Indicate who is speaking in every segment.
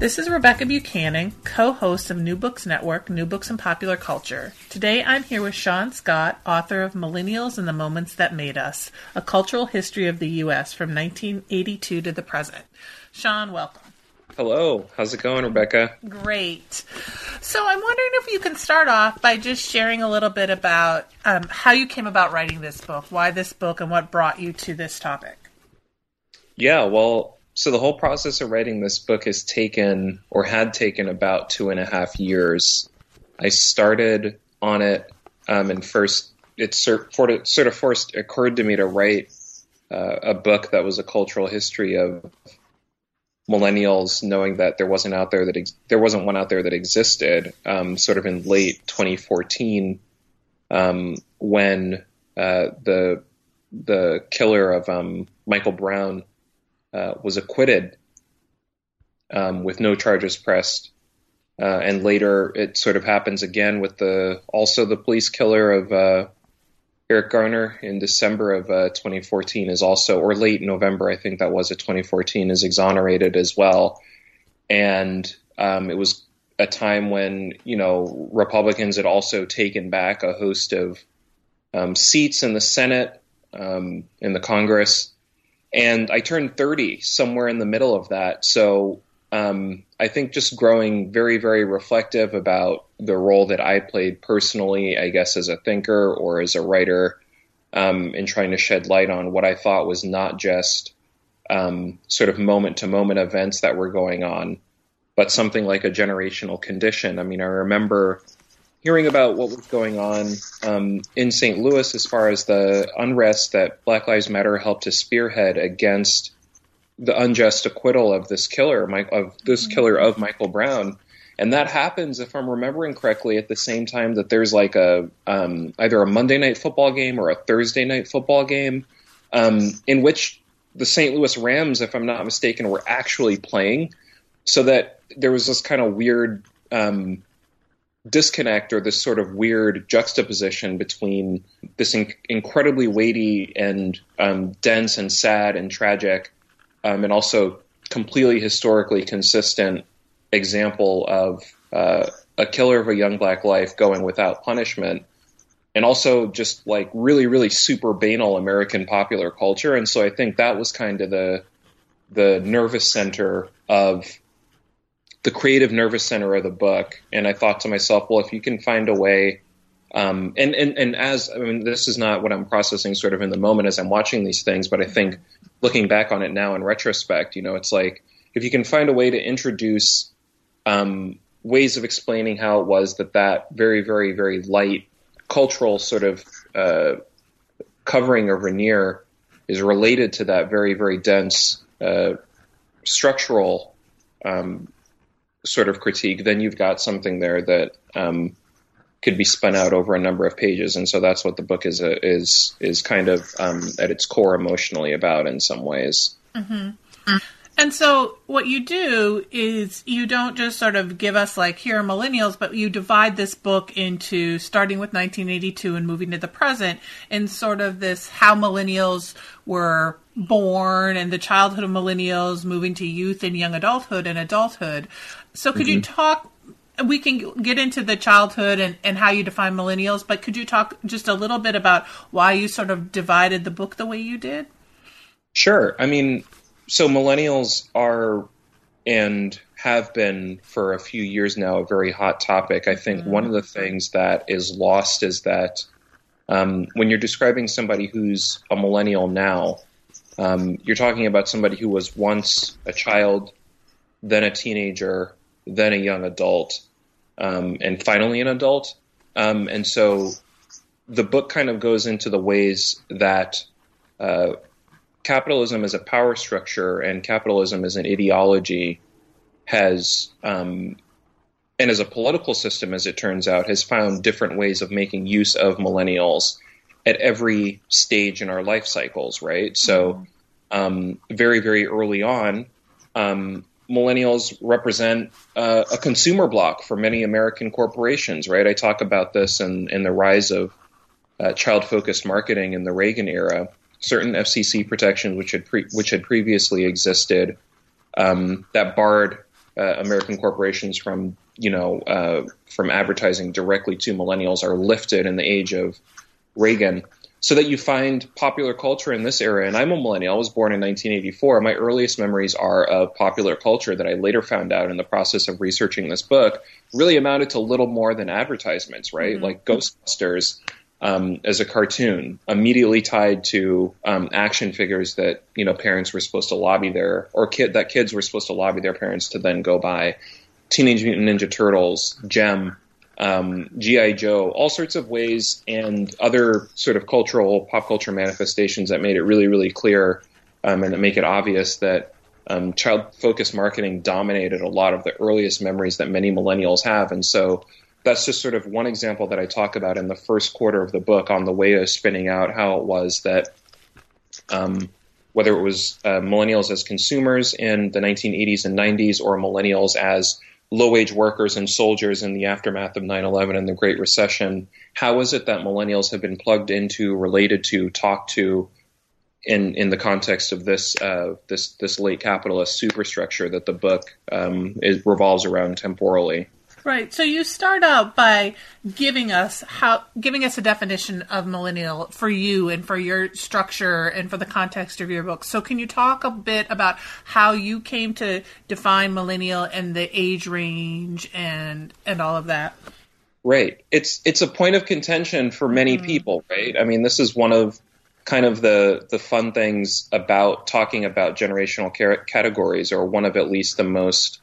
Speaker 1: This is Rebecca Buchanan, co host of New Books Network, New Books and Popular Culture. Today I'm here with Sean Scott, author of Millennials and the Moments That Made Us A Cultural History of the U.S. from 1982 to the Present. Sean, welcome.
Speaker 2: Hello. How's it going, Rebecca?
Speaker 1: Great. So I'm wondering if you can start off by just sharing a little bit about um, how you came about writing this book, why this book, and what brought you to this topic.
Speaker 2: Yeah, well, so the whole process of writing this book has taken or had taken about two and a half years. I started on it, um, and first it sort of first occurred to me to write uh, a book that was a cultural history of millennials, knowing that there wasn't out there that ex- there wasn't one out there that existed. Um, sort of in late 2014, um, when uh, the the killer of um, Michael Brown uh, was acquitted um, with no charges pressed. Uh, and later, it sort of happens again with the also the police killer of uh, Eric Garner in December of uh, 2014 is also, or late November, I think that was at 2014, is exonerated as well. And um, it was a time when you know Republicans had also taken back a host of um, seats in the Senate, um, in the Congress, and I turned 30 somewhere in the middle of that. So um, I think just growing very, very reflective about the role that I played personally, I guess, as a thinker or as a writer, um, in trying to shed light on what I thought was not just um, sort of moment to moment events that were going on, but something like a generational condition. I mean, I remember hearing about what was going on um, in St. Louis as far as the unrest that Black Lives Matter helped to spearhead against the unjust acquittal of this killer, of this mm-hmm. killer of Michael Brown. And that happens, if I'm remembering correctly, at the same time that there's like a um, either a Monday night football game or a Thursday night football game, um, in which the St. Louis Rams, if I'm not mistaken, were actually playing. So that there was this kind of weird um, disconnect or this sort of weird juxtaposition between this in- incredibly weighty and um, dense and sad and tragic, um, and also completely historically consistent example of uh, a killer of a young black life going without punishment. And also just like really, really super banal American popular culture. And so I think that was kind of the the nervous center of the creative nervous center of the book. And I thought to myself, well, if you can find a way, um, and, and, and as, I mean, this is not what I'm processing sort of in the moment as I'm watching these things, but I think looking back on it now in retrospect, you know, it's like, if you can find a way to introduce, um, ways of explaining how it was that that very, very, very light cultural sort of, uh, covering or veneer is related to that very, very dense, uh, structural, um, sort of critique, then you've got something there that um, could be spun out over a number of pages. And so that's what the book is a, is is kind of um, at its core emotionally about in some ways.
Speaker 1: Mm-hmm. And so what you do is you don't just sort of give us like here are millennials, but you divide this book into starting with 1982 and moving to the present in sort of this how millennials were born and the childhood of millennials moving to youth and young adulthood and adulthood. So could mm-hmm. you talk we can get into the childhood and, and how you define millennials, but could you talk just a little bit about why you sort of divided the book the way you did?
Speaker 2: Sure. I mean, so millennials are and have been for a few years now a very hot topic. I think mm-hmm. one of the things that is lost is that um, when you're describing somebody who's a millennial now, um, you're talking about somebody who was once a child, then a teenager, then a young adult, um, and finally an adult. Um, and so the book kind of goes into the ways that uh, capitalism as a power structure and capitalism as an ideology has, um, and as a political system, as it turns out, has found different ways of making use of millennials at every stage in our life cycles, right? So, um, very, very early on, um, millennials represent uh, a consumer block for many American corporations, right? I talk about this in, in the rise of uh, child focused marketing in the Reagan era. Certain FCC protections, which had pre- which had previously existed, um, that barred uh, American corporations from you know uh, from advertising directly to millennials, are lifted in the age of Reagan so that you find popular culture in this era. And I'm a millennial. I was born in 1984. My earliest memories are of popular culture that I later found out in the process of researching this book really amounted to little more than advertisements, right? Mm-hmm. Like Ghostbusters um, as a cartoon, immediately tied to um, action figures that you know parents were supposed to lobby their or kid that kids were supposed to lobby their parents to then go buy. Teenage Mutant Ninja Turtles, Jem, um, GI Joe, all sorts of ways, and other sort of cultural pop culture manifestations that made it really, really clear um, and that make it obvious that um, child focused marketing dominated a lot of the earliest memories that many millennials have, and so that's just sort of one example that I talk about in the first quarter of the book on the way of spinning out how it was that. Um, whether it was uh, millennials as consumers in the 1980s and 90s or millennials as low wage workers and soldiers in the aftermath of 9 11 and the Great Recession. How is it that millennials have been plugged into, related to, talked to in, in the context of this, uh, this, this late capitalist superstructure that the book um, is, revolves around temporally?
Speaker 1: Right. So you start out by giving us how giving us a definition of millennial for you and for your structure and for the context of your book. So can you talk a bit about how you came to define millennial and the age range and and all of that?
Speaker 2: Right. It's it's a point of contention for many mm-hmm. people, right? I mean, this is one of kind of the the fun things about talking about generational categories or one of at least the most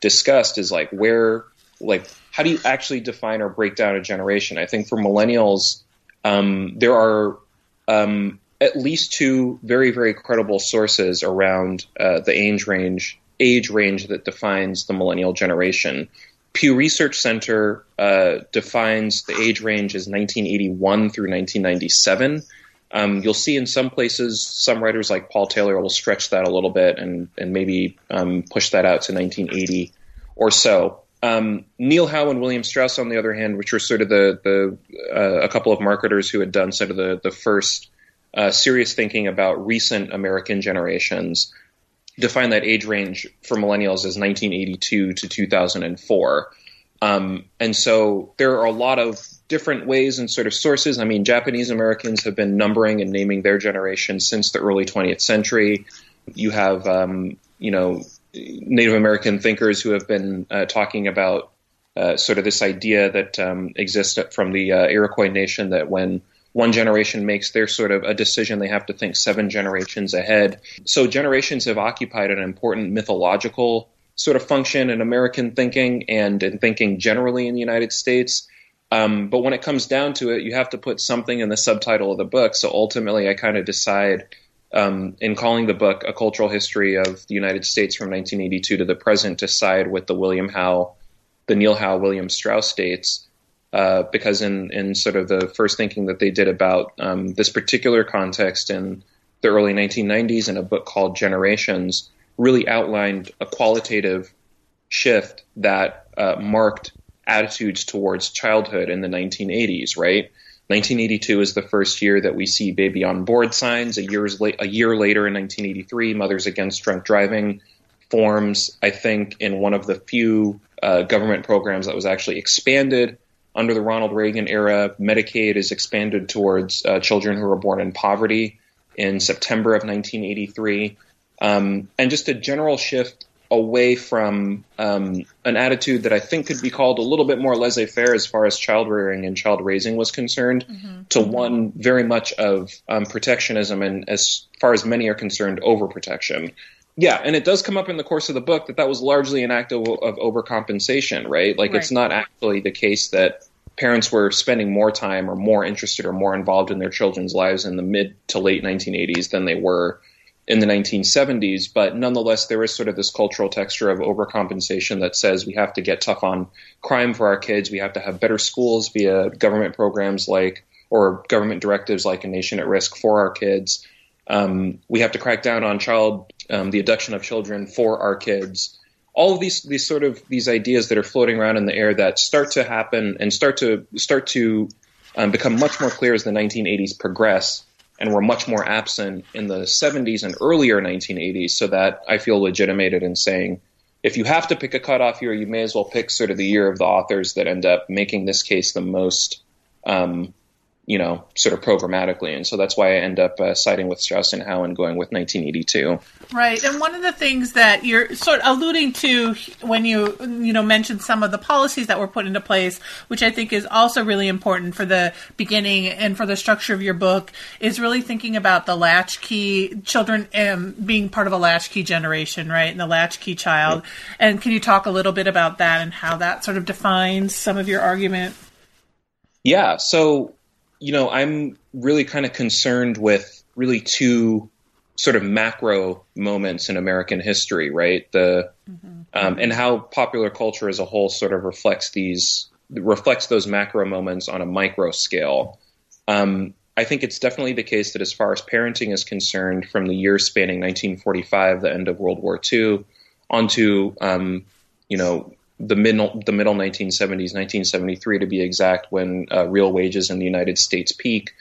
Speaker 2: discussed is like where like how do you actually define or break down a generation? I think for millennials, um, there are um, at least two very very credible sources around uh, the age range age range that defines the millennial generation. Pew Research Center uh, defines the age range as 1981 through 1997. Um, you'll see in some places, some writers like Paul Taylor will stretch that a little bit and, and maybe um, push that out to 1980 or so. Um, Neil Howe and William Strauss, on the other hand, which were sort of the the uh, a couple of marketers who had done sort of the the first uh, serious thinking about recent American generations, define that age range for millennials as 1982 to 2004. Um, and so there are a lot of different ways and sort of sources. I mean, Japanese Americans have been numbering and naming their generation since the early 20th century. You have, um, you know, Native American thinkers who have been uh, talking about uh, sort of this idea that um, exists from the uh, Iroquois nation that when one generation makes their sort of a decision, they have to think seven generations ahead. So generations have occupied an important mythological sort of function in American thinking and in thinking generally in the United States. Um, but when it comes down to it, you have to put something in the subtitle of the book. So ultimately, I kind of decide um, in calling the book A Cultural History of the United States from 1982 to the present to side with the William Howe, the Neil Howe William Strauss dates, uh, because in, in sort of the first thinking that they did about um, this particular context in the early 1990s in a book called Generations, really outlined a qualitative shift that uh, marked attitudes towards childhood in the 1980s, right? 1982 is the first year that we see baby on board signs. A, la- a year later, in 1983, Mothers Against Drunk Driving forms, I think, in one of the few uh, government programs that was actually expanded under the Ronald Reagan era. Medicaid is expanded towards uh, children who are born in poverty in September of 1983. Um, and just a general shift away from um, an attitude that I think could be called a little bit more laissez faire as far as child rearing and child raising was concerned, mm-hmm. to one very much of um, protectionism and, as far as many are concerned, overprotection. Yeah, and it does come up in the course of the book that that was largely an act of, of overcompensation, right? Like right. it's not actually the case that parents were spending more time or more interested or more involved in their children's lives in the mid to late 1980s than they were in the 1970s. But nonetheless, there is sort of this cultural texture of overcompensation that says we have to get tough on crime for our kids. We have to have better schools via government programs like or government directives like a nation at risk for our kids. Um, we have to crack down on child um, the abduction of children for our kids. All of these these sort of these ideas that are floating around in the air that start to happen and start to start to um, become much more clear as the 1980s progress and were much more absent in the 70s and earlier 1980s. So that I feel legitimated in saying, if you have to pick a cutoff year, you may as well pick sort of the year of the authors that end up making this case the most um, you know, sort of programmatically. And so that's why I end up uh, siding with Strauss and Howe and going with 1982.
Speaker 1: Right. And one of the things that you're sort of alluding to when you, you know, mentioned some of the policies that were put into place, which I think is also really important for the beginning and for the structure of your book, is really thinking about the latchkey children um, being part of a latchkey generation, right? And the latchkey child. And can you talk a little bit about that and how that sort of defines some of your argument?
Speaker 2: Yeah. So you know, I'm really kind of concerned with really two sort of macro moments in American history, right? The mm-hmm. um, and how popular culture as a whole sort of reflects these reflects those macro moments on a micro scale. Um, I think it's definitely the case that as far as parenting is concerned, from the years spanning 1945, the end of World War II, onto um, you know the middle the middle 1970s, 1973 to be exact, when uh, real wages in the United States peak.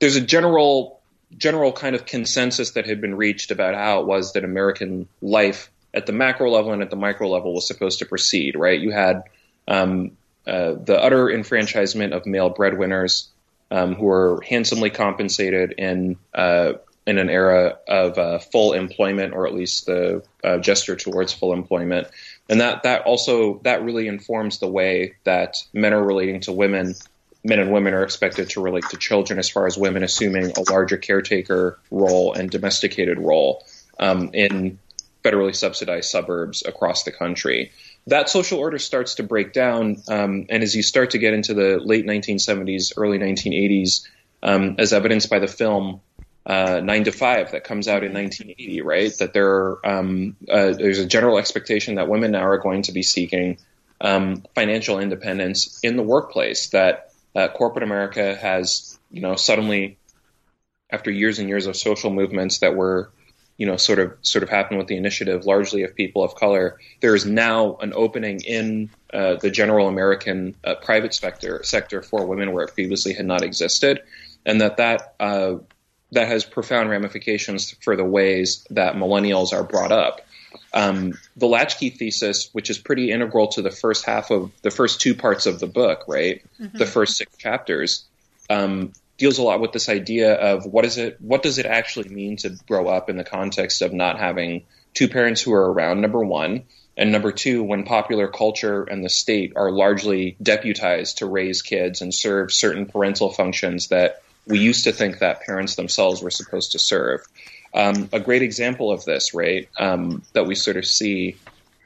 Speaker 2: There's a general general kind of consensus that had been reached about how it was that American life at the macro level and at the micro level was supposed to proceed. Right? You had um, uh, the utter enfranchisement of male breadwinners um, who were handsomely compensated in uh, in an era of uh, full employment, or at least the uh, gesture towards full employment and that that also that really informs the way that men are relating to women men and women are expected to relate to children as far as women assuming a larger caretaker role and domesticated role um, in federally subsidized suburbs across the country. That social order starts to break down, um, and as you start to get into the late 1970s, early 1980s, um, as evidenced by the film uh, Nine to Five that comes out in 1980, right? That there um, uh, there's a general expectation that women now are going to be seeking um, financial independence in the workplace. That uh, corporate America has, you know, suddenly, after years and years of social movements that were, you know, sort of sort of happened with the initiative largely of people of color, there is now an opening in uh, the general American uh, private sector sector for women where it previously had not existed, and that that uh, that has profound ramifications for the ways that millennials are brought up. Um, the latchkey thesis, which is pretty integral to the first half of the first two parts of the book, right? Mm-hmm. The first six chapters, um, deals a lot with this idea of what is it, what does it actually mean to grow up in the context of not having two parents who are around, number one, and number two, when popular culture and the state are largely deputized to raise kids and serve certain parental functions that we used to think that parents themselves were supposed to serve. Um, a great example of this, right, um, that we sort of see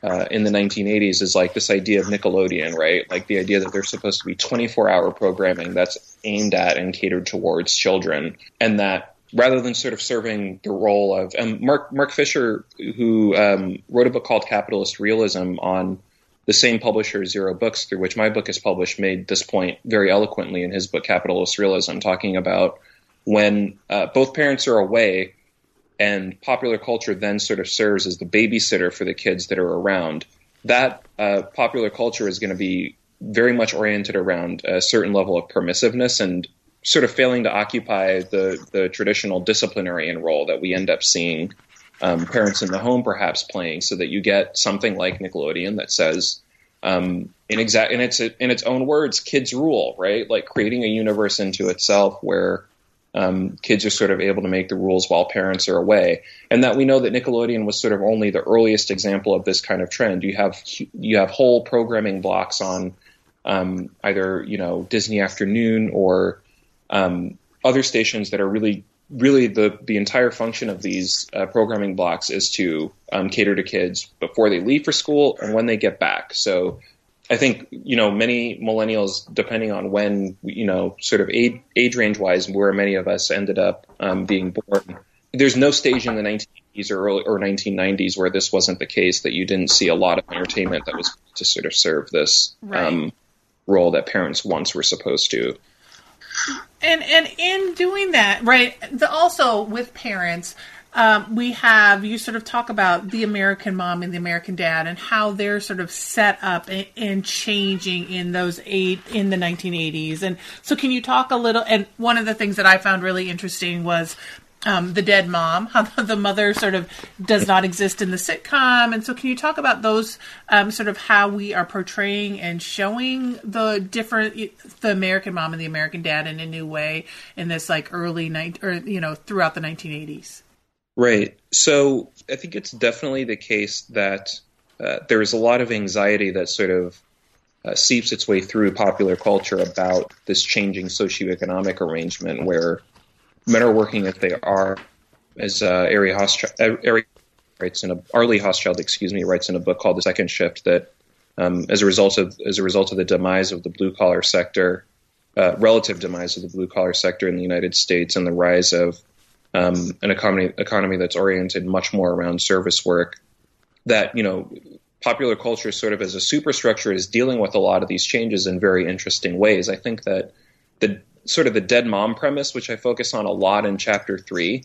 Speaker 2: uh, in the 1980s is like this idea of Nickelodeon, right? Like the idea that there's supposed to be 24 hour programming that's aimed at and catered towards children, and that rather than sort of serving the role of and Mark Mark Fisher, who um, wrote a book called Capitalist Realism on the same publisher, Zero Books, through which my book is published, made this point very eloquently in his book Capitalist Realism, talking about when uh, both parents are away and popular culture then sort of serves as the babysitter for the kids that are around. That uh, popular culture is going to be very much oriented around a certain level of permissiveness and sort of failing to occupy the, the traditional disciplinarian role that we end up seeing um, parents in the home perhaps playing, so that you get something like Nickelodeon that says, um, in exact in its in its own words, kids rule, right? Like creating a universe into itself where um, kids are sort of able to make the rules while parents are away, and that we know that Nickelodeon was sort of only the earliest example of this kind of trend. You have you have whole programming blocks on um, either you know Disney Afternoon or um, other stations that are really really the the entire function of these uh, programming blocks is to um, cater to kids before they leave for school and when they get back. So I think you know many millennials, depending on when you know, sort of age, age range wise, where many of us ended up um, being born. There's no stage in the 1980s or early or 1990s where this wasn't the case that you didn't see a lot of entertainment that was to sort of serve this
Speaker 1: Right.
Speaker 2: um, role that parents once were supposed to.
Speaker 1: And and in doing that, right? The, also with parents, um, we have you sort of talk about the American mom and the American dad and how they're sort of set up and, and changing in those eight in the 1980s. And so, can you talk a little? And one of the things that I found really interesting was. Um, the dead mom, how the mother sort of does not exist in the sitcom, and so can you talk about those um, sort of how we are portraying and showing the different the American mom and the American dad in a new way in this like early night or you know throughout the 1980s.
Speaker 2: Right. So I think it's definitely the case that uh, there is a lot of anxiety that sort of uh, seeps its way through popular culture about this changing socioeconomic arrangement where men are working if they are, as uh, Ari Hochschild, uh, writes in a Arlie Hochschild, excuse me, writes in a book called The Second Shift that um, as a result of as a result of the demise of the blue collar sector, uh, relative demise of the blue collar sector in the United States, and the rise of um, an economy economy that's oriented much more around service work. That you know, popular culture sort of as a superstructure is dealing with a lot of these changes in very interesting ways. I think that the sort of the dead mom premise, which I focus on a lot in chapter three,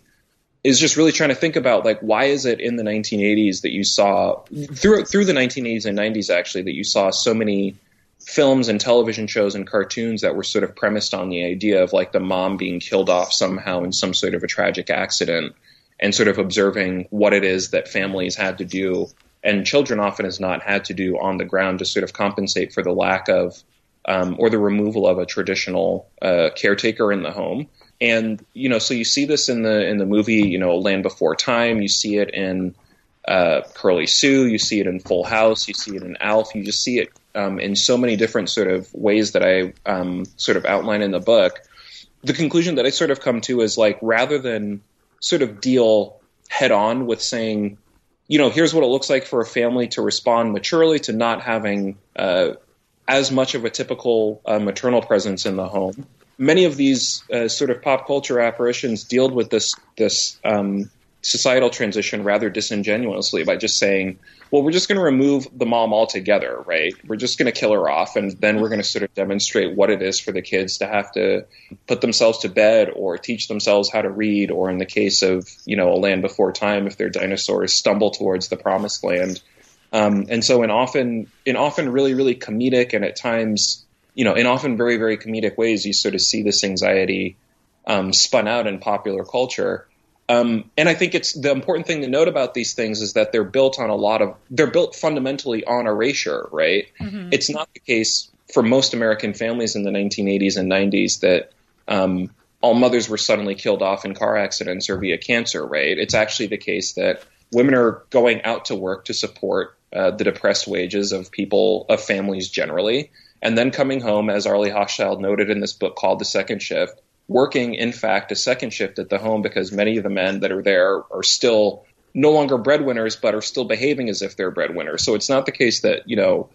Speaker 2: is just really trying to think about like why is it in the 1980s that you saw through through the 1980s and 90s actually that you saw so many films and television shows and cartoons that were sort of premised on the idea of like the mom being killed off somehow in some sort of a tragic accident and sort of observing what it is that families had to do and children often has not had to do on the ground to sort of compensate for the lack of um, or the removal of a traditional uh, caretaker in the home. And you know, so you see this in the in the movie, you know, Land Before Time. You see it in uh, Curly Sue. You see it in Full House. You see it in Alf. You just see it um, in so many different sort of ways that I um, sort of outline in the book. The conclusion that I sort of come to is like rather than sort of deal head on with saying, you know, here's what it looks like for a family to respond maturely to not having uh, as much of a typical uh, maternal presence in the home. Many of these uh, sort of pop culture apparitions dealt with this this um, societal transition rather disingenuously by just saying, "Well, we're just going to remove the mom altogether, right? We're just going to kill her off, and then we're going to sort of demonstrate what it is for the kids to have to put themselves to bed or teach themselves how to read, or in the case of you know a land before time, if they're dinosaurs, stumble towards the promised land." Um, and so, in often, in often really, really comedic, and at times, you know, in often very, very comedic ways, you sort of see this anxiety um, spun out in popular culture. Um, and I think it's the important thing to note about these things is that they're built on a lot of they're built fundamentally on erasure, right? It's not the case for most American families in the 1980s and 90s that um, all mothers were suddenly killed off in car accidents or via cancer, right? It's actually the case that women are going out to work to support uh, the depressed wages of people, of families generally, and then coming home, as Arlie Hochschild noted in this book called The Second Shift, working, in fact, a second shift at the home because many of the men that are there are still no longer breadwinners, but are still behaving as if they're breadwinners. So it's not the case that, you know,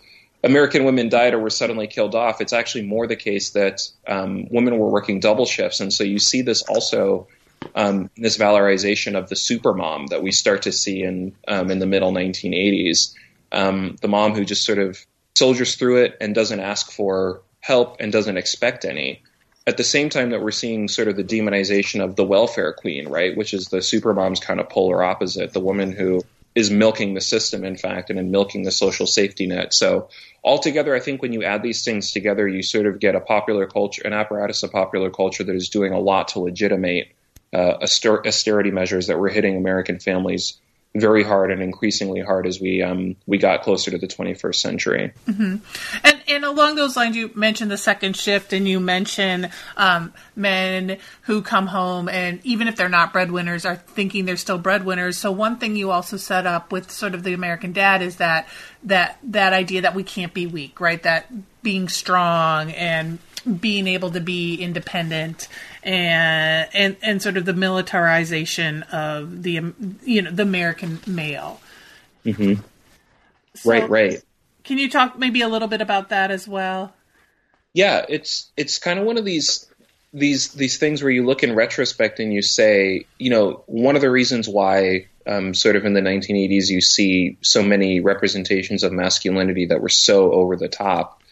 Speaker 2: American women died or were suddenly killed off. It's actually more the case that um, women were working double shifts. And so you see this also um, this valorization of the supermom that we start to see in um, in the middle 1980s. Um, the mom who just sort of soldiers through it and doesn't ask for help and doesn't expect any. At the same time that we're seeing sort of the demonization of the welfare queen, right, which is the supermom's kind of polar opposite, the woman who is milking the system, in fact, and in milking the social safety net. So altogether, I think when you add these things together, you sort of get a popular culture, an apparatus of popular culture that is doing a lot to legitimate uh, auster- austerity measures that were hitting American families very hard and increasingly hard as we um, we got closer to the 21st century.
Speaker 1: And and along those lines, you mentioned the second shift, and you mention um, men who come home and even if they're not breadwinners, are thinking they're still breadwinners. So one thing you also set up with sort of the American Dad is that that that idea that we can't be weak, right? That being strong and being able to be independent and and and sort of the militarization of the um, you know the American male.
Speaker 2: Mm-hmm.
Speaker 1: So-
Speaker 2: right, right.
Speaker 1: Can you talk maybe a little bit about that as well?
Speaker 2: Yeah, it's it's kind of one of these these these things where you look in retrospect and you say, you know, one of the reasons why um, sort of in the 1980s you see so many representations of masculinity that were so over the top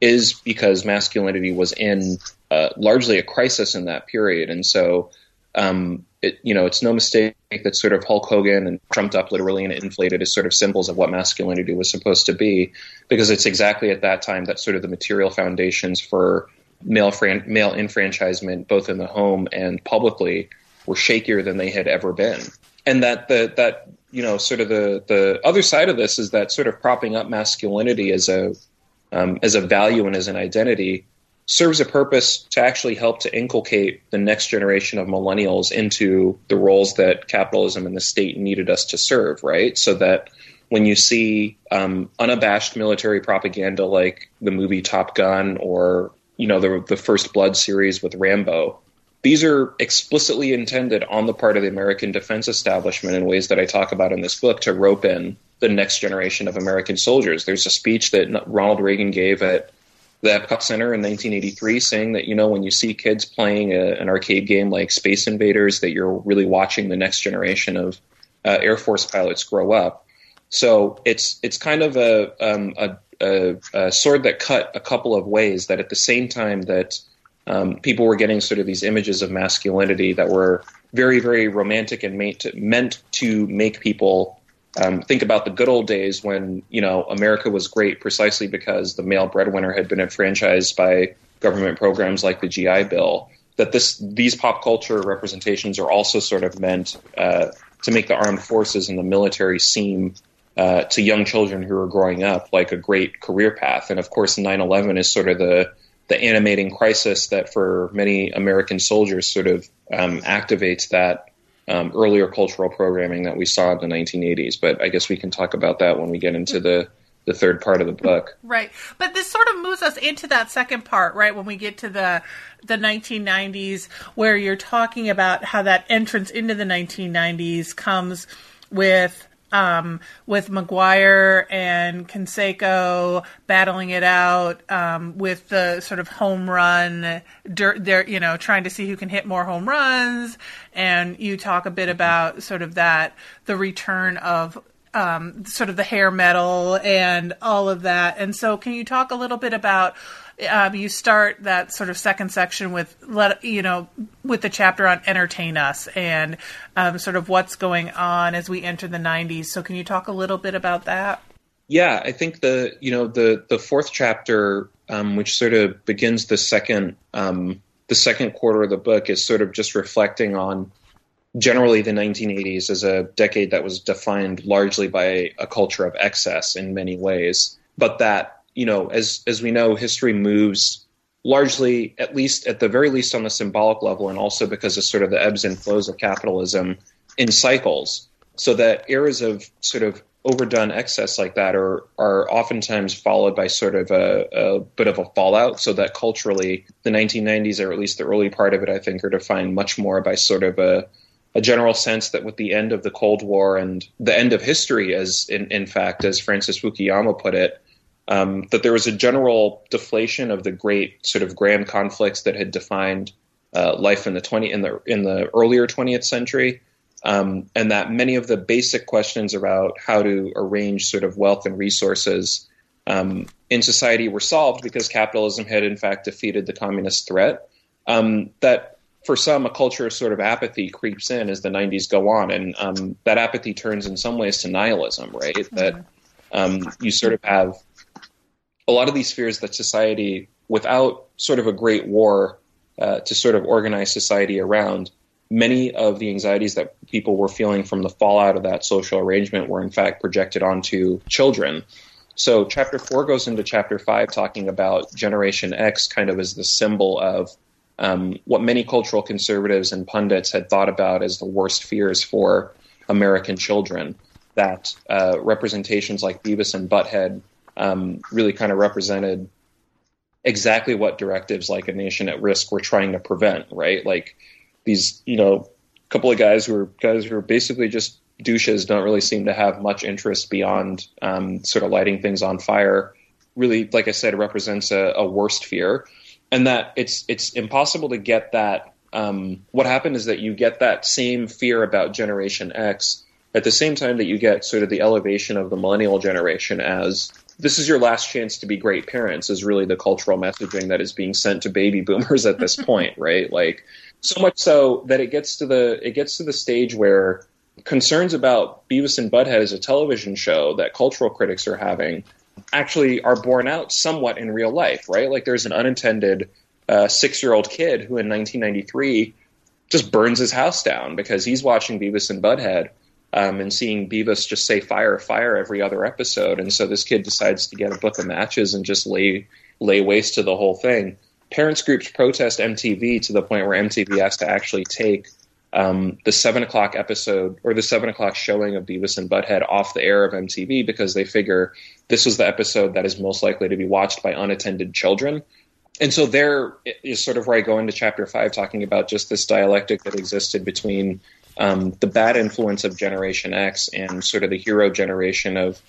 Speaker 2: is because masculinity was in uh, largely a crisis in that period, and so um, it, you know, it's no mistake that sort of Hulk Hogan and trumped up literally and inflated as sort of symbols of what masculinity was supposed to be, because it's exactly at that time that sort of the material foundations for male fran- male enfranchisement, both in the home and publicly, were shakier than they had ever been, and that the that you know sort of the the other side of this is that sort of propping up masculinity as a um, as a value and as an identity serves a purpose to actually help to inculcate the next generation of millennials into the roles that capitalism and the state needed us to serve, right? So that when you see um, unabashed military propaganda like the movie Top Gun or you know the the First Blood series with Rambo, these are explicitly intended on the part of the American defense establishment in ways that I talk about in this book to rope in the next generation of American soldiers. There's a speech that Ronald Reagan gave at the Epcot Center in 1983, saying that you know when you see kids playing a, an arcade game like Space Invaders, that you're really watching the next generation of uh, Air Force pilots grow up. So it's it's kind of a, um, a, a, a, sword that cut a couple of ways. That at the same time that um, people were getting sort of these images of masculinity that were very very romantic and meant to, meant to make people um, think about the good old days when you know America was great precisely because the male breadwinner had been enfranchised by government programs like the GI Bill. That this these pop culture representations are also sort of meant uh, to make the armed forces and the military seem uh, to young children who are growing up like a great career path. And of course, 9/11 is sort of the the animating crisis that for many American soldiers sort of um, activates that um, earlier cultural programming that we saw in the 1980s. But I guess we can talk about that when we get into the the third part of the book.
Speaker 1: Right. But this sort of moves us into that second part, right? When we get to the the 1990s where you're talking about how that entrance into the 1990s comes with um, with McGwire and Canseco battling it out um, with the sort of home run. They're you know trying to see who can hit more home runs, and you talk a bit about sort of that the return of um, sort of the hair metal and all of that. And so, can you talk a little bit about? Um, you start that sort of second section with let you know with the chapter on entertain us and um, sort of what's going on as we enter the 90s. So, can you talk a little bit about that?
Speaker 2: Yeah, I think the you know the the fourth chapter, um, which sort of begins the second um, the second quarter of the book, is sort of just reflecting on generally the 1980s as a decade that was defined largely by a culture of excess in many ways, but that you know as as we know, history moves largely, at least at the very least on the symbolic level, and also because of sort of the ebbs and flows of capitalism in cycles, so that eras of sort of overdone excess like that are are oftentimes followed by sort of a, a, bit of a fallout. So that culturally, the 1990s, or at least the early part of it, I think, are defined much more by sort of a a general sense that with the end of the Cold War and the end of history, as in, in fact, as Francis Fukuyama put it, um, that there was a general deflation of the great sort of grand conflicts that had defined uh, life in the twenty in the in the earlier 20th century, um, and that many of the basic questions about how to arrange sort of wealth and resources um, in society were solved because capitalism had in fact defeated the communist threat. Um, that for some, a culture of sort of apathy creeps in as the 90s go on, and um, that apathy turns in some ways to nihilism, right? Mm-hmm. That um, you sort of have a lot of these fears that society, without sort of a great war uh, to sort of organize society around, many of the anxieties that people were feeling from the fallout of that social arrangement were in fact projected onto children. So, chapter four goes into chapter five talking about Generation X kind of as the symbol of um, what many cultural conservatives and pundits had thought about as the worst fears for American children. That uh, representations like Beavis and Butthead um, really kind of represented exactly what directives like a nation at risk were trying to prevent, right? Like these, you know, couple of guys who were guys who were basically just douches don't really seem to have much interest beyond um, sort of lighting things on fire. Really, like I said, represents a, a worst fear, and that it's it's impossible to get that. Um, what happened is that you get that same fear about Generation X at the same time that you get sort of the elevation of the millennial generation as this is your last chance to be great parents is really the cultural messaging that is being sent to baby boomers at this point, right? Like so much so that it gets to the it gets to the stage where concerns about Beavis and Butthead as a television show that cultural critics are having actually are borne out somewhat in real life, right? Like there's an unintended uh, six year old kid who in 1993 just burns his house down because he's watching Beavis and Butthead um, and seeing Beavis just say fire, fire every other episode. And so this kid decides to get a book of matches and just lay lay waste to the whole thing. Parents groups protest MTV to the point where MTV has to actually take um, the seven o'clock episode or the seven o'clock showing of Beavis and Butthead off the air of MTV because they figure this was the episode that is most likely to be watched by unattended children. And so there is sort of where I go into chapter five, talking about just this dialectic that existed between um, the bad influence of Generation X and sort of the hero generation of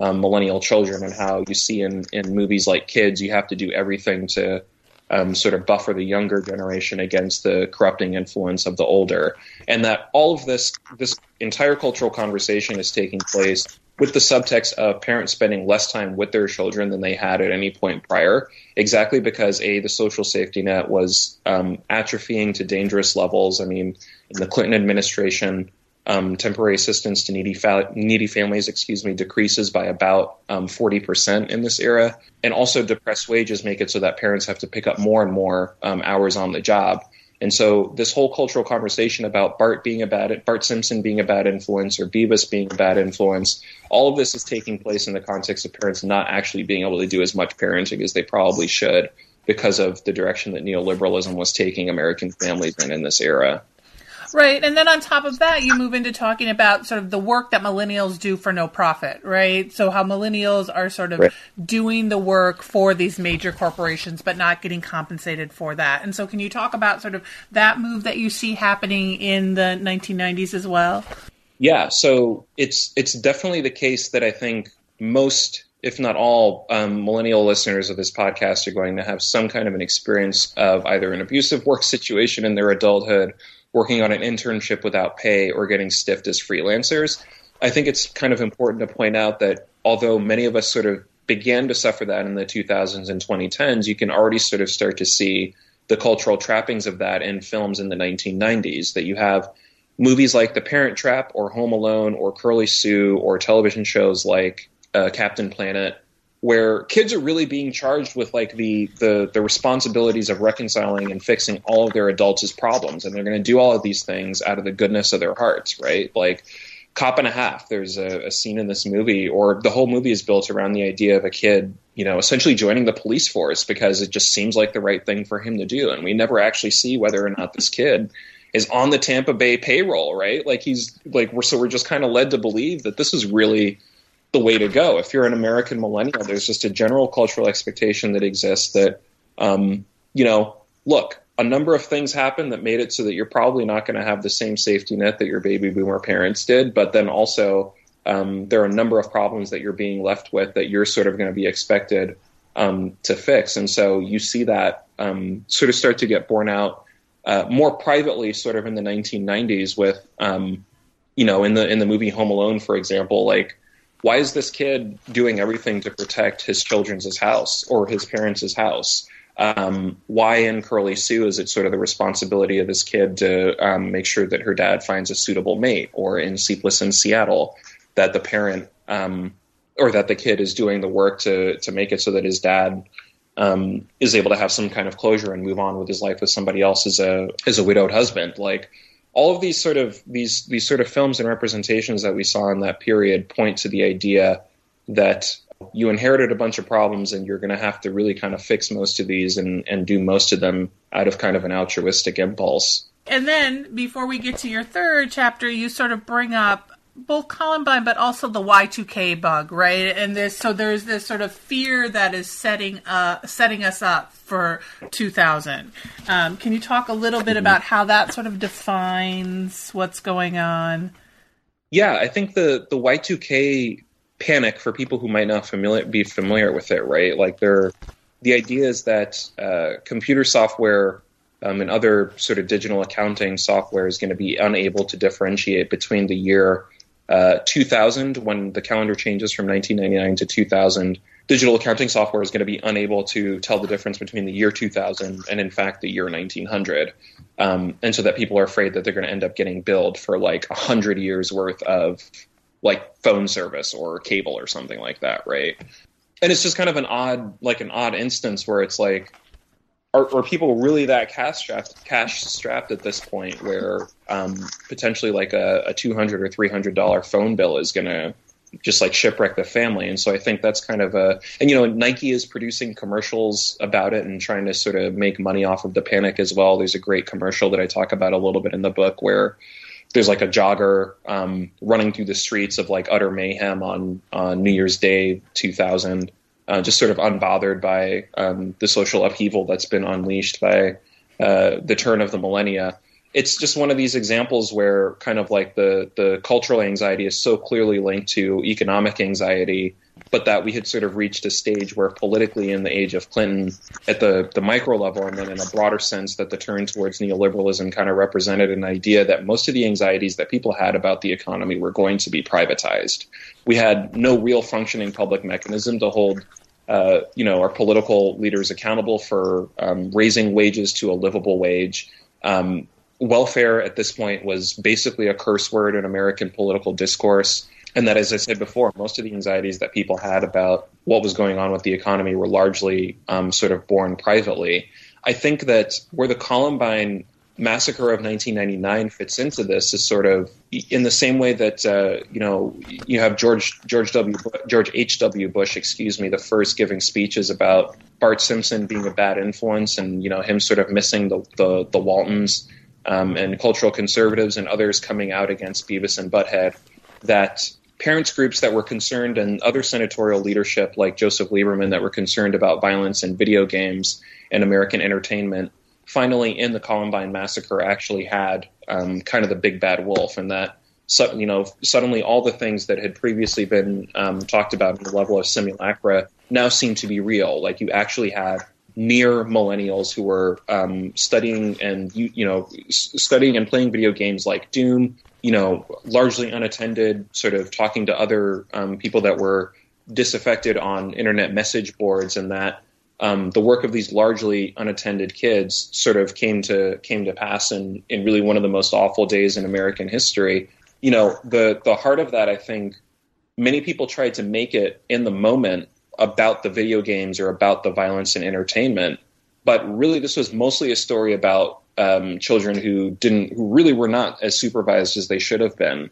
Speaker 2: um, millennial children, and how you see in, in movies like Kids, you have to do everything to um, sort of buffer the younger generation against the corrupting influence of the older, and that all of this this entire cultural conversation is taking place with the subtext of parents spending less time with their children than they had at any point prior, exactly because a the social safety net was um, atrophying to dangerous levels. I mean, in the Clinton administration, um, temporary assistance to needy fa- needy families, excuse me, decreases by about um, forty percent in this era, and also depressed wages make it so that parents have to pick up more and more um, hours on the job. And so this whole cultural conversation about Bart being a bad Bart Simpson being a bad influence or Beavis being a bad influence, all of this is taking place in the context of parents not actually being able to do as much parenting as they probably should because of the direction that neoliberalism was taking American families in in this era.
Speaker 1: Right. And then on top of that, you move into talking about sort of the work that millennials do for no profit, right? So how millennials are sort of right. doing the work for these major corporations, but not getting compensated for that. And so can you talk about sort of that move that you see happening in the 1990s as well?
Speaker 2: Yeah. So it's, it's definitely the case that I think most if not all um, millennial listeners of this podcast are going to have some kind of an experience of either an abusive work situation in their adulthood working on an internship without pay or getting stiffed as freelancers. I think it's kind of important to point out that although many of us sort of began to suffer that in the 2000s and 2010s, you can already sort of start to see the cultural trappings of that in films in the 1990s. That you have movies like The Parent Trap or Home Alone or Curly Sue or television shows like uh, Captain Planet where kids are really being charged with like the, the the responsibilities of reconciling and fixing all of their adults' problems and they're going to do all of these things out of the goodness of their hearts right? Like cop and a half there's a, a, scene in this movie or the whole movie is built around the idea of a kid you know essentially joining the police force because it just seems like the right thing for him to do and we never actually see whether or not this kid is on the tampa bay payroll right? Like he's like we're so we're just kind of led to believe that this is really the way to go. If you're an American millennial, there's just a general cultural expectation that exists that, um, you know, look, a number of things happen that made it so that you're probably not going to have the same safety net that your baby boomer parents did, but then also um, there are a number of problems that you're being left with that you're sort of going to be expected um, to fix. And so you see that um, sort of start to get borne out uh, more privately, sort of in the 1990s, with um, you know, in the in the movie Home Alone, for example, like why is this kid doing everything to protect his children's house or his parents' house? Um, why in Curly Sue is it sort of the responsibility of this kid to um, make sure that her dad finds a suitable mate, or in Sleepless in Seattle, that the parent um, or that the kid is doing the work to to make it so that his dad um, is able to have some kind of closure and move on with his life with somebody else as a as a widowed husband. Like all of these sort of these these sort of films and representations that we saw in that period point to the idea that you inherited a bunch of problems and you're going to have to really kind of fix most of these and, and do most of them out of kind of an altruistic impulse.
Speaker 1: And then before we get to your third chapter, you sort of bring up both Columbine, but also the Y2K bug, right? And this, so there's this sort of fear that is setting uh, setting us up for 2000. Um, can you talk a little bit about how that sort of defines what's going on?
Speaker 2: Yeah, I think the the Y2K panic for people who might not familiar be familiar with it, right? Like they're the idea is that uh, computer software um, and other sort of digital accounting software is going to be unable to differentiate between the year uh, 2000, when the calendar changes from 1999 to 2000. Digital accounting software is going to be unable to tell the difference between the year 2000 and, in fact, the year 1900. Um, and so that people are afraid that they're going to end up getting billed for like 100 years worth of like phone service or cable or something like that, right? And it's just kind of an odd, like an odd instance where it's like, are, are people really that cash strapped, cash strapped at this point where um, potentially like a, a two hundred or three hundred dollar phone bill is going to just like shipwreck the family? And so I think that's kind of a, and you know, Nike is producing commercials about it and trying to sort of make money off of the panic as well. There's a great commercial that I talk about a little bit in the book where there's like a jogger um, running through the streets of like utter mayhem on on New Year's Day 2000, uh, just sort of unbothered by um, the social upheaval that's been unleashed by uh, the turn of the millennia. It's just one of these examples where kind of like the the cultural anxiety is so clearly linked to economic anxiety but that we had sort of reached a stage where politically in the age of Clinton at the, the micro level and then in a broader sense that the turn towards neoliberalism kind of represented an idea that most of the anxieties that people had about the economy were going to be privatized. We had no real functioning public mechanism to hold uh, you know, our political leaders accountable for um, raising wages to a livable wage. Um, welfare at this point was basically a curse word in American political discourse. And that, as I said before, most of the anxieties that people had about what was going on with the economy were largely um, sort of born privately. I think that where the Columbine massacre of 1999 fits into this is sort of in the same way that uh, you know you have George George W George H W Bush, excuse me, the first giving speeches about Bart Simpson being a bad influence and you know him sort of missing the the, the Waltons um, and cultural conservatives and others coming out against Beavis and Butthead. That parents groups that were concerned and other senatorial leadership like Joseph Lieberman that were concerned about violence in video games and American entertainment finally in the Columbine massacre actually had um, kind of the big bad wolf and that you know suddenly all the things that had previously been um, talked about in the level of simulacra now seem to be real. Like you actually had near millennials who were um, studying and you, you know studying and playing video games like Doom you know, largely unattended, sort of talking to other um, people that were disaffected on internet message boards, and that um, the work of these largely unattended kids sort of came to came to pass in in really one of the most awful days in American history. You know, the the heart of that, I think, many people tried to make it in the moment about the video games or about the violence and entertainment, but really this was mostly a story about um, children who didn't, who really were not as supervised as they should have been.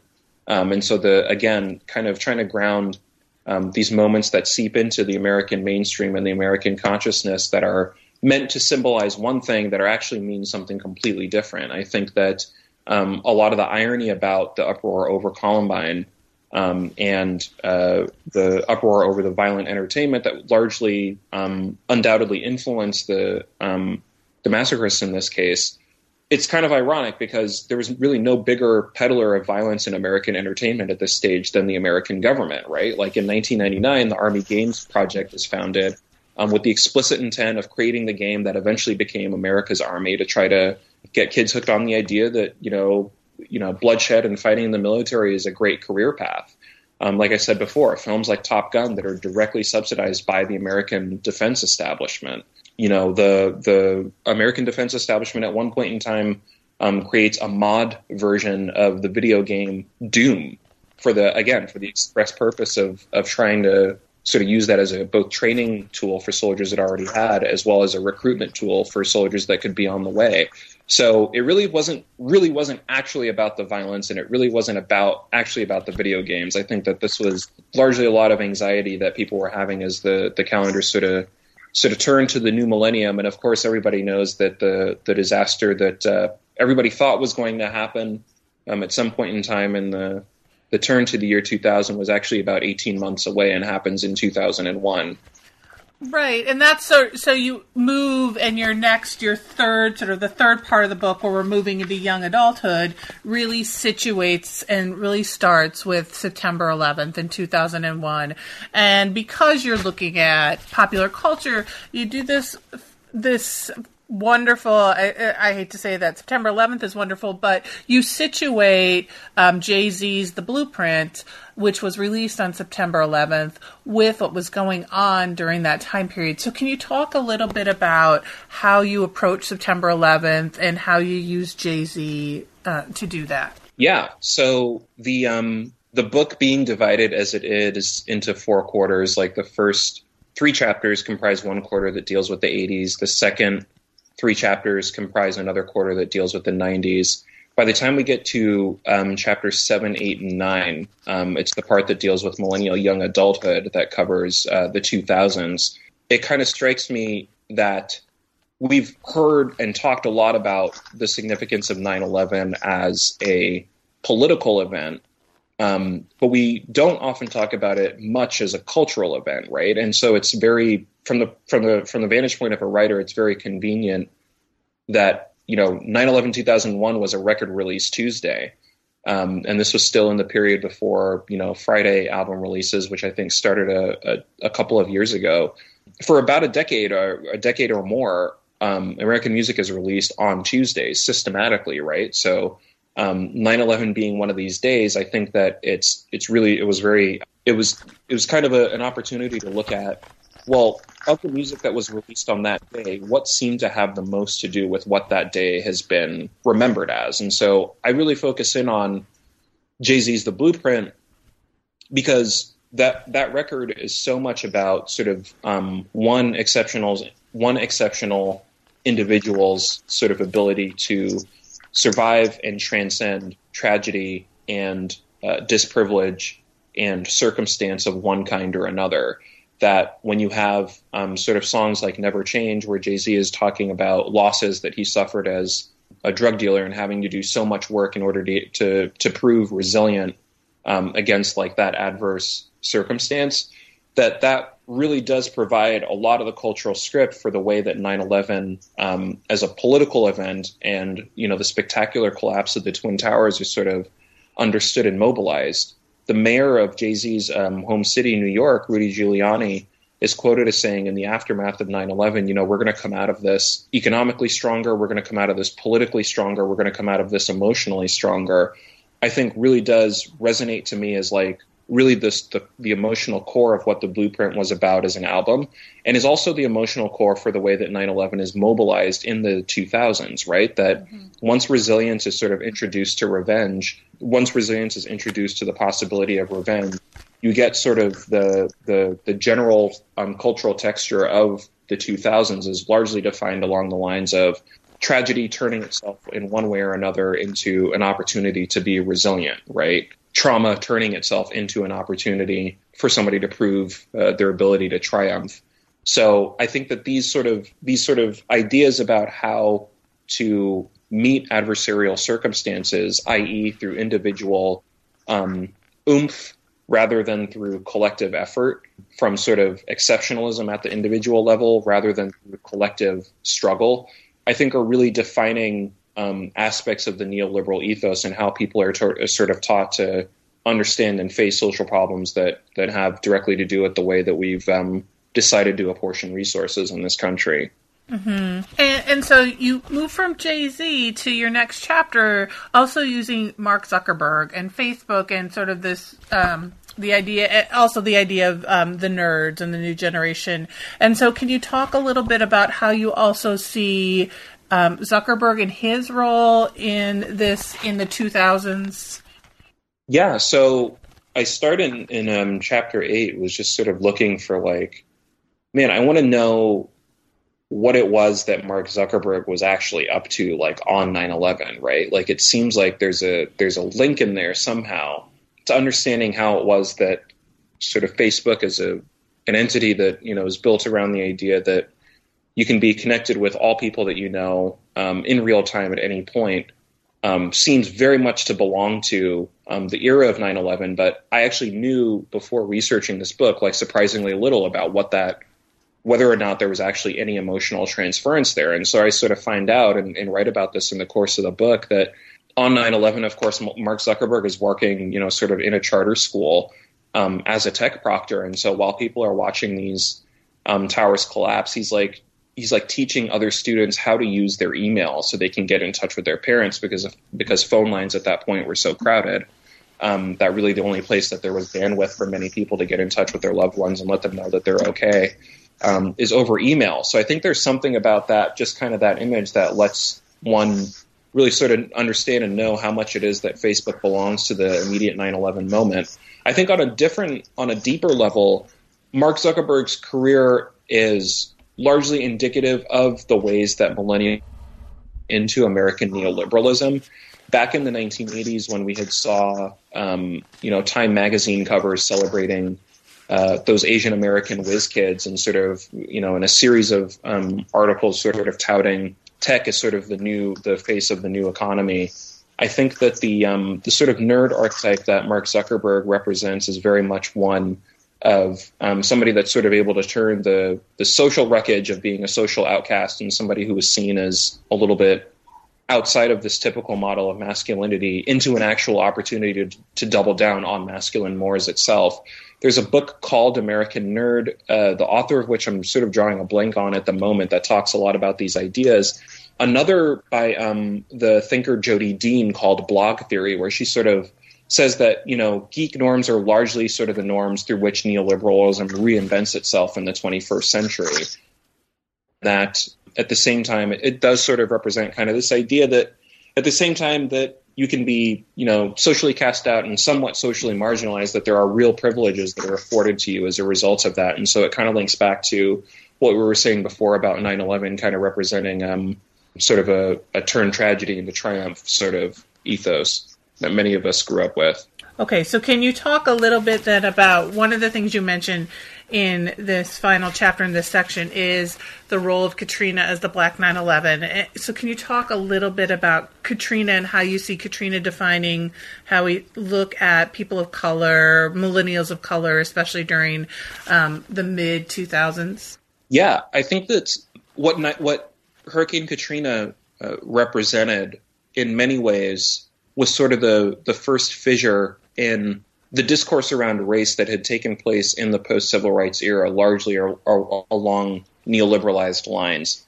Speaker 2: Um, and so the again, kind of trying to ground um, these moments that seep into the American mainstream and the American consciousness that are meant to symbolize one thing that are actually mean something completely different. I think that um, a lot of the irony about the uproar over Columbine um, and uh, the uproar over the violent entertainment that largely, um, undoubtedly influenced the um, the massacreists in this case, it's kind of ironic because there was really no bigger peddler of violence in American entertainment at this stage than the American government, right? Like in 1999, the Army Games Project was founded um, with the explicit intent of creating the game that eventually became America's Army to try to get kids hooked on the idea that you know, you know, bloodshed and fighting in the military is a great career path. Um, like I said before, films like Top Gun that are directly subsidized by the American defense establishment you know the the American defense establishment at one point in time um, creates a mod version of the video game Doom for the again for the express purpose of of trying to sort of use that as a both training tool for soldiers that already had as well as a recruitment tool for soldiers that could be on the way. So it really wasn't really wasn't actually about the violence and it really wasn't about actually about the video games. I think that this was largely a lot of anxiety that people were having as the the calendar sort of sort of turn to the new millennium. And of course, everybody knows that the the disaster that uh, everybody thought was going to happen um, at some point in time in the the turn to the year 2000 was actually about 18 months away and happens in 2001.
Speaker 1: Right, and that's so. So you move, and your next, your third, sort of the third part of the book, where we're moving into young adulthood, really situates and really starts with September 11th in 2001. And because you're looking at popular culture, you do this this wonderful. I, I, hate to say that September 11th is wonderful, but you situate um, Jay Z's The Blueprint, which was released on September 11th, with what was going on during that time period. So, can you talk a little bit about how you approach September 11th and how you use Jay Z uh, to do that?
Speaker 2: Yeah. So the um, the book being divided as it is into four quarters, like the first three chapters comprise one quarter that deals with the 80s. The second three chapters comprise another quarter that deals with the 90s. By the time we get to um, chapters seven, eight, and nine, um, it's the part that deals with millennial young adulthood that covers uh, the 2000s. It kind of strikes me that we've heard and talked a lot about the significance of 9 11 as a political event, um, but we don't often talk about it much as a cultural event, right? And so it's very from the from the from the vantage point of a writer, it's very convenient that you know 9/11 2001 was a record release Tuesday, um, and this was still in the period before you know Friday album releases, which I think started a, a, a couple of years ago. For about a decade or a decade or more, um, American music is released on Tuesdays systematically, right? So um, 9/11 being one of these days, I think that it's it's really it was very it was it was kind of a, an opportunity to look at well of the music that was released on that day, what seemed to have the most to do with what that day has been remembered as, and so I really focus in on Jay Z's The Blueprint because that that record is so much about sort of um, one exceptional one exceptional individual's sort of ability to survive and transcend tragedy and uh, disprivilege and circumstance of one kind or another. That when you have um, sort of songs like Never Change, where Jay Z is talking about losses that he suffered as a drug dealer and having to do so much work in order to to, to prove resilient um, against like that adverse circumstance, that that really does provide a lot of the cultural script for the way that 9/11 um, as a political event and you know the spectacular collapse of the twin towers is sort of understood and mobilized. The mayor of Jay Z's um, home city, New York, Rudy Giuliani, is quoted as saying in the aftermath of 9/11, you know, we're going to come out of this economically stronger, we're going to come out of this politically stronger, we're going to come out of this emotionally stronger. I think really does resonate to me as like really this the, the emotional core of what the blueprint was about as an album and is also the emotional core for the way that 9-11 is mobilized in the 2000s right that mm-hmm. once resilience is sort of introduced to revenge once resilience is introduced to the possibility of revenge you get sort of the the, the general um, cultural texture of the 2000s is largely defined along the lines of tragedy turning itself in one way or another into an opportunity to be resilient right trauma turning itself into an opportunity for somebody to prove uh, their ability to triumph. So I think that these sort of these sort of ideas about how to meet adversarial circumstances, i.e., through individual um, oomph rather than through collective effort, from sort of exceptionalism at the individual level rather than through collective struggle, I think are really defining um, aspects of the neoliberal ethos and how people are, to- sort of taught to understand and face social problems that that have directly to do with the way that we've um, decided to apportion resources in this country.
Speaker 1: Mm-hmm. And, and, so you move from Jay Z to your next chapter, also using Mark Zuckerberg and Facebook and sort of this um, the idea, also the idea of um, the nerds and the new generation. And so, can you talk a little bit about how you also see um, Zuckerberg and his role in this in the 2000s?
Speaker 2: Yeah, so I started in, in um, chapter eight was just sort of looking for like, man, I want to know what it was that Mark Zuckerberg was actually up to, like on 9/11, right? Like it seems like there's a there's a link in there somehow to understanding how it was that sort of Facebook as a an entity that you know is built around the idea that you can be connected with all people that you know um, in real time at any point. Um, seems very much to belong to um, the era of 9/11. But I actually knew before researching this book, like surprisingly little about what that whether or not there was actually any emotional transference there. And so I sort of find out and, and write about this in the course of the book that on 9/11, of course, Mark Zuckerberg is working, you know, sort of in a charter school um, as a tech proctor, and so while people are watching these um, towers collapse, he's like he's like teaching other students how to use their email so they can get in touch with their parents because of, because phone lines at that point were so crowded. Um, that really the only place that there was bandwidth for many people to get in touch with their loved ones and let them know that they're okay um, is over email. So I think there's something about that, just kind of that image that lets one really sort of understand and know how much it is that Facebook belongs to the immediate 9/11 moment. I think on a different, on a deeper level, Mark Zuckerberg's career is largely indicative of the ways that millennials into American neoliberalism. Back in the 1980s, when we had saw, um, you know, Time magazine covers celebrating uh, those Asian American whiz kids, and sort of, you know, in a series of um, articles, sort of touting tech as sort of the new, the face of the new economy. I think that the um, the sort of nerd archetype that Mark Zuckerberg represents is very much one of um, somebody that's sort of able to turn the the social wreckage of being a social outcast and somebody who was seen as a little bit outside of this typical model of masculinity into an actual opportunity to, to double down on masculine mores itself. There's a book called American Nerd, uh, the author of which I'm sort of drawing a blank on at the moment, that talks a lot about these ideas. Another by um, the thinker Jodi Dean called Blog Theory, where she sort of says that you know geek norms are largely sort of the norms through which neoliberalism reinvents itself in the 21st century. That at the same time it does sort of represent kind of this idea that at the same time that you can be you know socially cast out and somewhat socially marginalized that there are real privileges that are afforded to you as a result of that and so it kind of links back to what we were saying before about 9-11 kind of representing um, sort of a, a turn tragedy into triumph sort of ethos that many of us grew up with.
Speaker 1: Okay, so can you talk a little bit then about one of the things you mentioned in this final chapter in this section is the role of Katrina as the Black 9/11. Eh, so can you talk a little bit about Katrina and how you see Katrina defining how we look at people of color, millennials of color, especially during um, the mid 2000s?
Speaker 2: Yeah, I think that what what Hurricane Katrina uh, represented in many ways was sort of the the first fissure in the discourse around race that had taken place in the post civil rights era, largely or, or, along neoliberalized lines.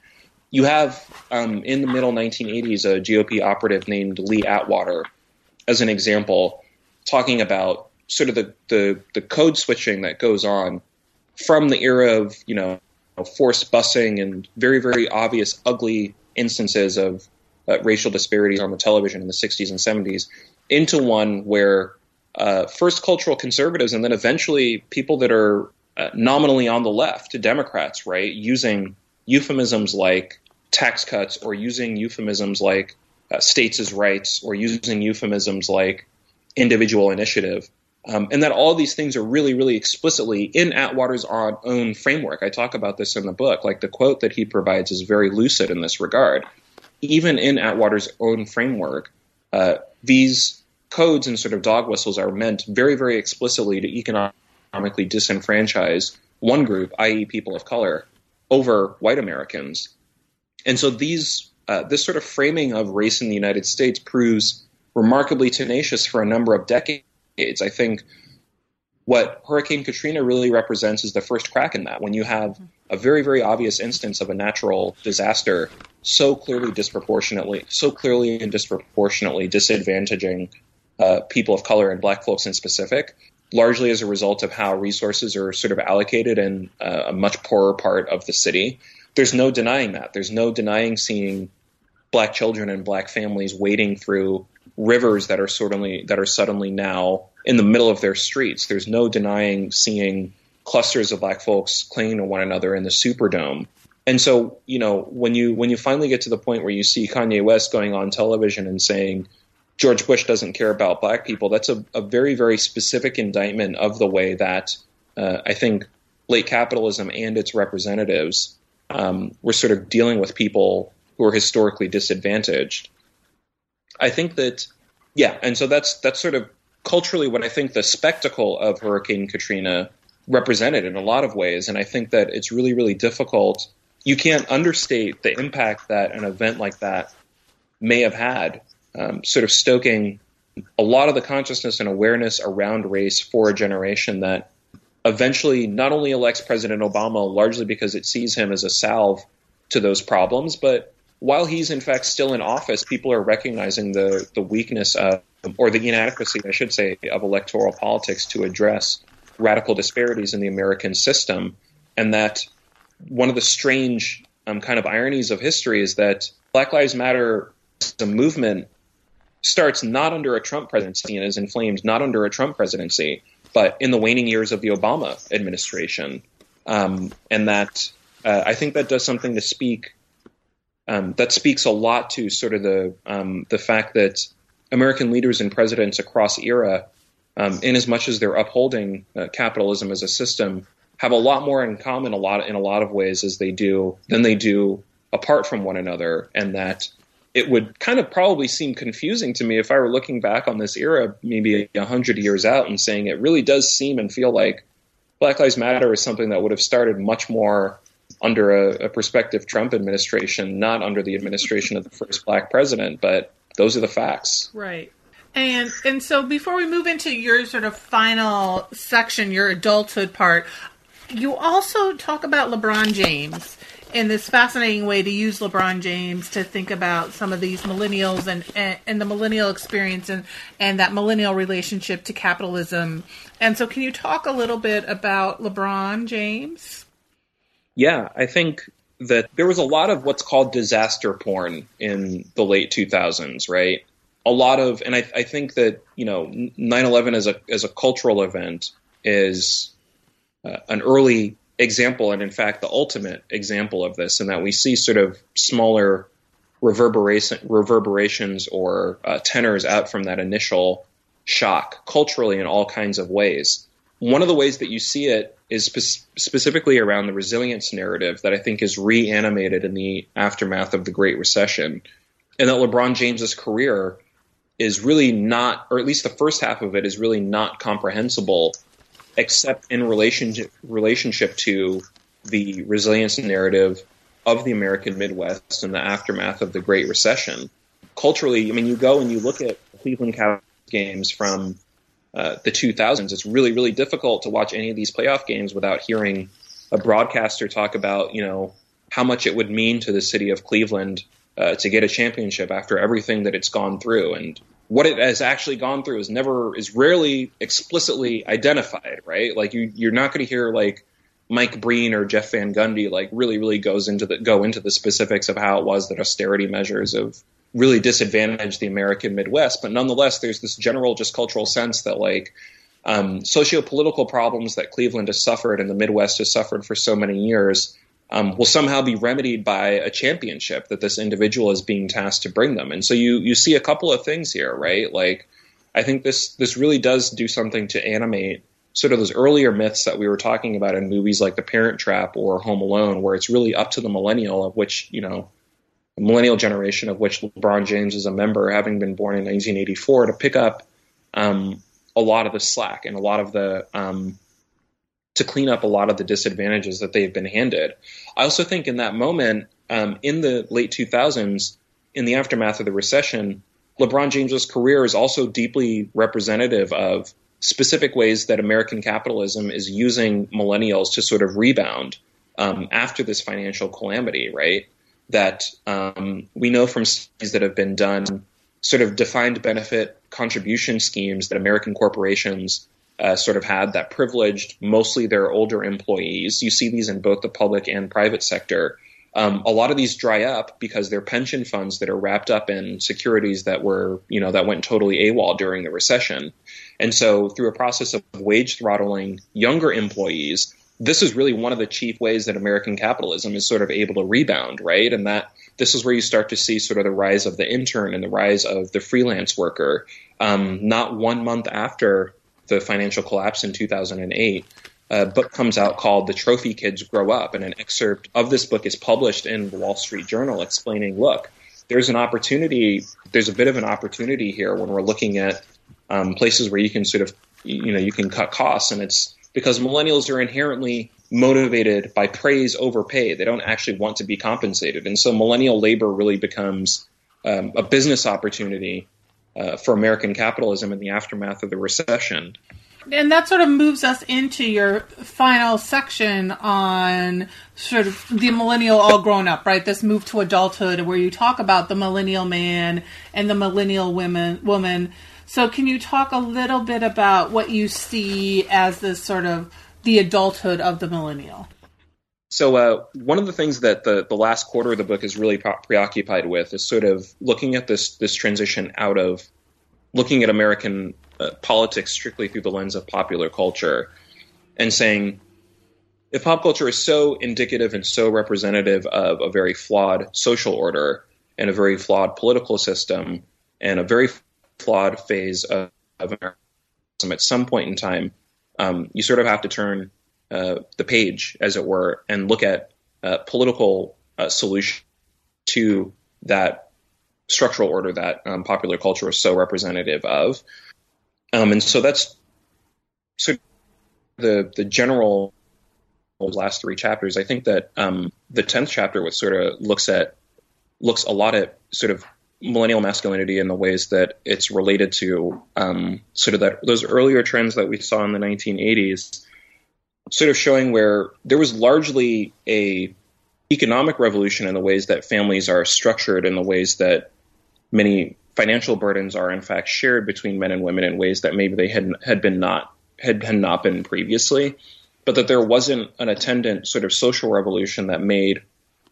Speaker 2: You have um, in the middle 1980s a GOP operative named Lee Atwater, as an example, talking about sort of the, the, the code switching that goes on from the era of you know forced busing and very very obvious ugly instances of uh, racial disparities on the television in the 60s and 70s into one where uh, first cultural conservatives and then eventually people that are uh, nominally on the left, Democrats, right, using euphemisms like tax cuts or using euphemisms like uh, states rights or using euphemisms like individual initiative. Um, and that all these things are really, really explicitly in Atwater's own framework. I talk about this in the book. Like the quote that he provides is very lucid in this regard even in Atwater's own framework, uh, these codes and sort of dog whistles are meant very, very explicitly to economically disenfranchise one group, i.e., people of color, over white Americans. And so these uh, this sort of framing of race in the United States proves remarkably tenacious for a number of decades. I think what Hurricane Katrina really represents is the first crack in that. When you have a very, very obvious instance of a natural disaster so clearly disproportionately, so clearly and disproportionately disadvantaging uh, people of color and black folks in specific, largely as a result of how resources are sort of allocated in uh, a much poorer part of the city. There's no denying that. There's no denying seeing black children and black families wading through rivers that are suddenly that are suddenly now in the middle of their streets. There's no denying seeing clusters of black folks clinging to one another in the Superdome. And so, you know, when you when you finally get to the point where you see Kanye West going on television and saying George Bush doesn't care about black people, that's a, a very very specific indictment of the way that uh, I think late capitalism and its representatives um, were sort of dealing with people who are historically disadvantaged. I think that yeah, and so that's that's sort of culturally what I think the spectacle of Hurricane Katrina represented in a lot of ways. And I think that it's really, really difficult. You can't understate the impact that an event like that may have had, um, sort of stoking a lot of the consciousness and awareness around race for a generation that eventually not only elects President Obama largely because it sees him as a salve to those problems, but while he's in fact still in office, people are recognizing the, the weakness of, or the inadequacy, I should say, of electoral politics to address radical disparities in the American system. And that one of the strange um, kind of ironies of history is that Black Lives Matter, the movement, starts not under a Trump presidency and is inflamed not under a Trump presidency, but in the waning years of the Obama administration. Um, and that uh, I think that does something to speak. Um, that speaks a lot to sort of the um, the fact that American leaders and presidents across era, um, in as much as they're upholding uh, capitalism as a system, have a lot more in common a lot in a lot of ways as they do than they do apart from one another, and that it would kind of probably seem confusing to me if I were looking back on this era, maybe a hundred years out, and saying it really does seem and feel like Black Lives Matter is something that would have started much more under a, a prospective Trump administration, not under the administration of the first black president. But those are the facts.
Speaker 1: Right. And and so before we move into your sort of final section, your adulthood part, you also talk about LeBron James in this fascinating way to use LeBron James to think about some of these millennials and, and, and, the millennial experience and, and that millennial relationship to capitalism. And so, can you talk a little bit about LeBron James?
Speaker 2: Yeah, I think that there was a lot of what's called disaster porn in the late 2000s, right? A lot of, and I, I think that, you know, 9 11 as a, as a cultural event is uh, an early example, and in fact, the ultimate example of this, and that we see sort of smaller reverberation, reverberations or uh, tenors out from that initial shock culturally in all kinds of ways. One of the ways that you see it is spe- specifically around the resilience narrative that I think is reanimated in the aftermath of the Great Recession, and that LeBron James's career is really not, or at least the first half of it is really not comprehensible except in relationship relationship to the resilience narrative of the American Midwest in the aftermath of the Great Recession. Culturally, I mean, you go and you look at Cleveland Cavaliers games from uh, the 2000s. It's really, really difficult to watch any of these playoff games without hearing a broadcaster talk about, you know, how much it would mean to the city of Cleveland uh, to get a championship after everything that it's gone through, and what it has actually gone through is never is rarely explicitly identified, right? Like you you're not going to hear like Mike Breen or Jeff Van Gundy like really really goes into the go into the specifics of how it was that austerity measures have really disadvantage the American Midwest, but nonetheless there's this general just cultural sense that like um, socio-political problems that Cleveland has suffered and the Midwest has suffered for so many years um, will somehow be remedied by a championship that this individual is being tasked to bring them. And so you you see a couple of things here, right? Like I think this this really does do something to animate sort of those earlier myths that we were talking about in movies like The Parent Trap or Home Alone, where it's really up to the millennial of which you know millennial generation of which LeBron James is a member, having been born in 1984, to pick up um, a lot of the slack and a lot of the um, to clean up a lot of the disadvantages that they've been handed. I also think in that moment, um, in the late 2000s, in the aftermath of the recession, LeBron James's career is also deeply representative of specific ways that American capitalism is using millennials to sort of rebound um, after this financial calamity, right? That um, we know from studies that have been done, sort of defined benefit contribution schemes that American corporations uh, sort of had that privileged mostly their older employees. You see these in both the public and private sector. Um, a lot of these dry up because they're pension funds that are wrapped up in securities that were, you know, that went totally AWOL during the recession. And so, through a process of wage throttling younger employees, this is really one of the chief ways that American capitalism is sort of able to rebound, right? And that this is where you start to see sort of the rise of the intern and the rise of the freelance worker. Um, not one month after the financial collapse in 2008, a book comes out called The Trophy Kids Grow Up. And an excerpt of this book is published in the Wall Street Journal explaining look, there's an opportunity, there's a bit of an opportunity here when we're looking at um, places where you can sort of, you know, you can cut costs. And it's because millennials are inherently motivated by praise over pay. They don't actually want to be compensated. And so millennial labor really becomes um, a business opportunity uh, for American capitalism in the aftermath of the recession.
Speaker 1: And that sort of moves us into your final section on sort of the millennial all grown up, right? This move to adulthood, where you talk about the millennial man and the millennial women woman. So, can you talk a little bit about what you see as this sort of the adulthood of the millennial?
Speaker 2: So, uh, one of the things that the, the last quarter of the book is really preoccupied with is sort of looking at this this transition out of looking at American uh, politics strictly through the lens of popular culture and saying if pop culture is so indicative and so representative of a very flawed social order and a very flawed political system and a very flawed phase of, of American at some point in time, um, you sort of have to turn uh, the page, as it were, and look at uh, political uh, solution to that structural order that um, popular culture is so representative of. Um, and so that's so the the general last three chapters. I think that um, the tenth chapter, which sort of looks at looks a lot at sort of millennial masculinity in the ways that it's related to um, sort of that those earlier trends that we saw in the 1980s, sort of showing where there was largely a economic revolution in the ways that families are structured, in the ways that many financial burdens are in fact shared between men and women in ways that maybe they had had been not had, had not been previously, but that there wasn't an attendant sort of social revolution that made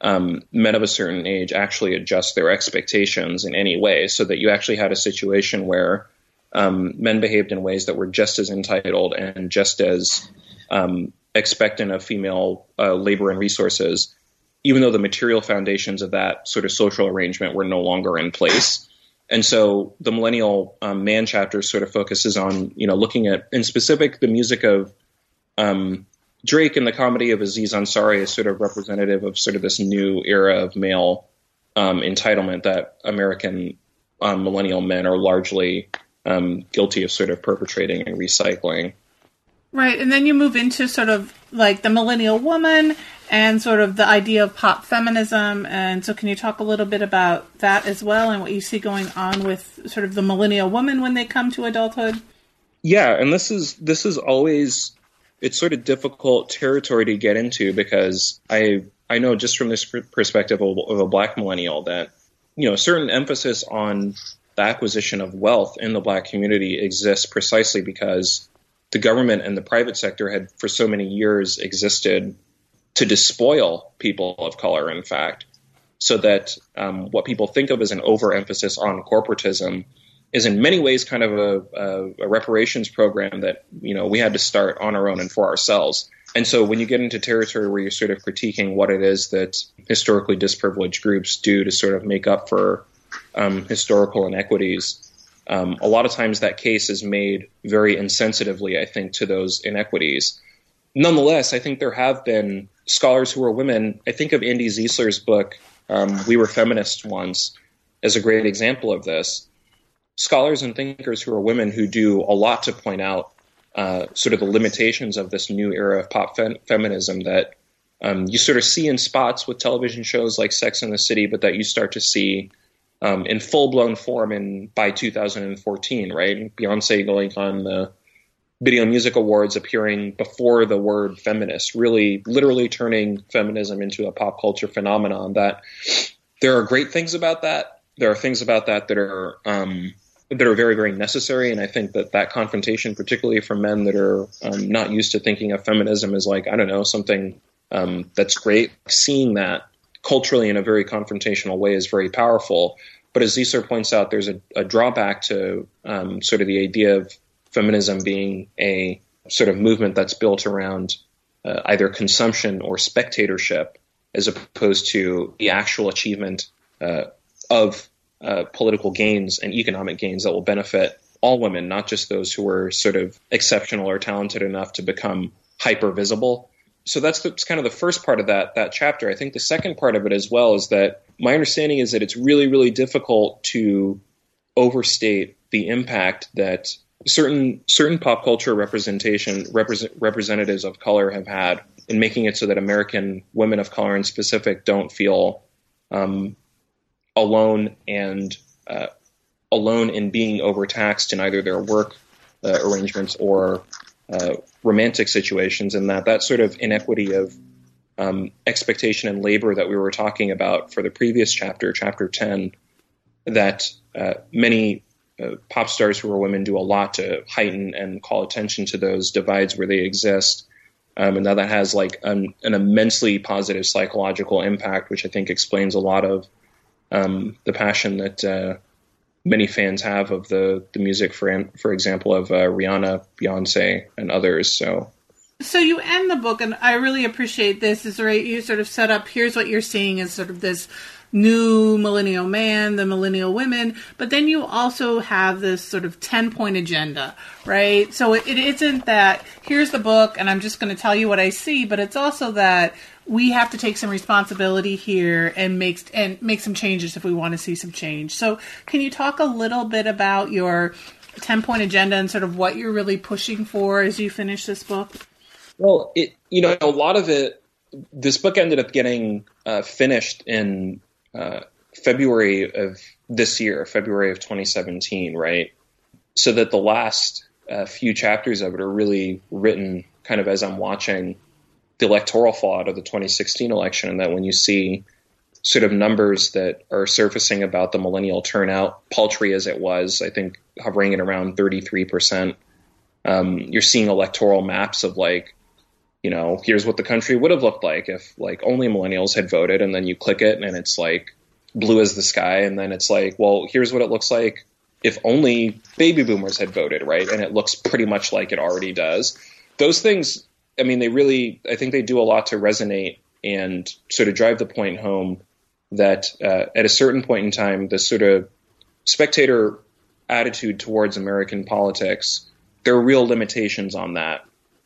Speaker 2: um, men of a certain age actually adjust their expectations in any way, so that you actually had a situation where um, men behaved in ways that were just as entitled and just as um, expectant of female uh, labor and resources, even though the material foundations of that sort of social arrangement were no longer in place. And so the millennial um, man chapter sort of focuses on, you know, looking at, in specific, the music of um, Drake and the comedy of Aziz Ansari is sort of representative of sort of this new era of male um, entitlement that American um, millennial men are largely um, guilty of sort of perpetrating and recycling.
Speaker 1: Right, and then you move into sort of like the millennial woman and sort of the idea of pop feminism. And so, can you talk a little bit about that as well and what you see going on with sort of the millennial woman when they come to adulthood?
Speaker 2: Yeah, and this is this is always it's sort of difficult territory to get into because I I know just from this perspective of, of a black millennial that you know a certain emphasis on the acquisition of wealth in the black community exists precisely because the government and the private sector had for so many years existed to despoil people of color, in fact, so that um, what people think of as an overemphasis on corporatism is in many ways kind of a, a, a, reparations program that you know we had to start on our own and for ourselves. And so when you get into territory where you're sort of critiquing what it is that historically disprivileged groups do to sort of make up for um, historical inequities, um, a lot of times that case is made very insensitively, I think, to those inequities. Nonetheless, I think there have been scholars who are women. I think of Andi Zeisler's book, um, We Were Feminists Once, as a great example of this. Scholars and thinkers who are women who do a lot to point out uh, sort of the limitations of this new era of pop fem- feminism that um, you sort of see in spots with television shows like Sex and the City, but that you start to see um, in full blown form in by 2014, right? Beyonce going on the Video Music Awards appearing before the word feminist, really literally turning feminism into a pop culture phenomenon. That there are great things about that. There are things about that that are um, that are very very necessary, and I think that that confrontation, particularly for men that are um, not used to thinking of feminism as like I don't know something um, that's great, seeing that culturally in a very confrontational way is very powerful. But as Zeisler points out, there's a, a drawback to um, sort of the idea of feminism being a sort of movement that's built around uh, either consumption or spectatorship, as opposed to the actual achievement uh, of uh, political gains and economic gains that will benefit all women, not just those who are sort of exceptional or talented enough to become hyper visible so that's, the, that's kind of the first part of that that chapter. I think the second part of it as well is that my understanding is that it's really really difficult to overstate the impact that certain certain pop culture representation represent, representatives of color have had in making it so that American women of color in specific don't feel um, alone and uh, alone in being overtaxed in either their work uh, arrangements or uh, romantic situations, and that that sort of inequity of um, expectation and labor that we were talking about for the previous chapter, chapter ten, that uh, many uh, pop stars who are women do a lot to heighten and call attention to those divides where they exist. Um, and that that has like an, an, immensely positive psychological impact, which I think explains a lot of um, the passion that uh, many fans have of the the music, for for example, of uh, Rihanna, Beyonce, and others. So.
Speaker 1: So you end the book, and I really appreciate this. Is right? You sort of set up. Here's what you're seeing as sort of this new millennial man, the millennial women, but then you also have this sort of 10 point agenda, right? So it, it isn't that here's the book and I'm just going to tell you what I see, but it's also that we have to take some responsibility here and make and make some changes if we want to see some change. So can you talk a little bit about your 10 point agenda and sort of what you're really pushing for as you finish this book?
Speaker 2: Well, it you know a lot of it this book ended up getting uh, finished in uh, February of this year, February of 2017, right? So that the last uh, few chapters of it are really written kind of as I'm watching the electoral fraud of the 2016 election, and that when you see sort of numbers that are surfacing about the millennial turnout, paltry as it was, I think hovering at around 33%. Um, you're seeing electoral maps of like you know, here's what the country would have looked like if like only millennials had voted, and then you click it and it's like blue as the sky, and then it's like, well, here's what it looks like if only baby boomers had voted, right? And it looks pretty much like it already does. Those things, I mean, they really, I think they do a lot to resonate and sort of drive the point home that uh, at a certain point in time, the sort of spectator attitude towards American politics, there are real limitations on that.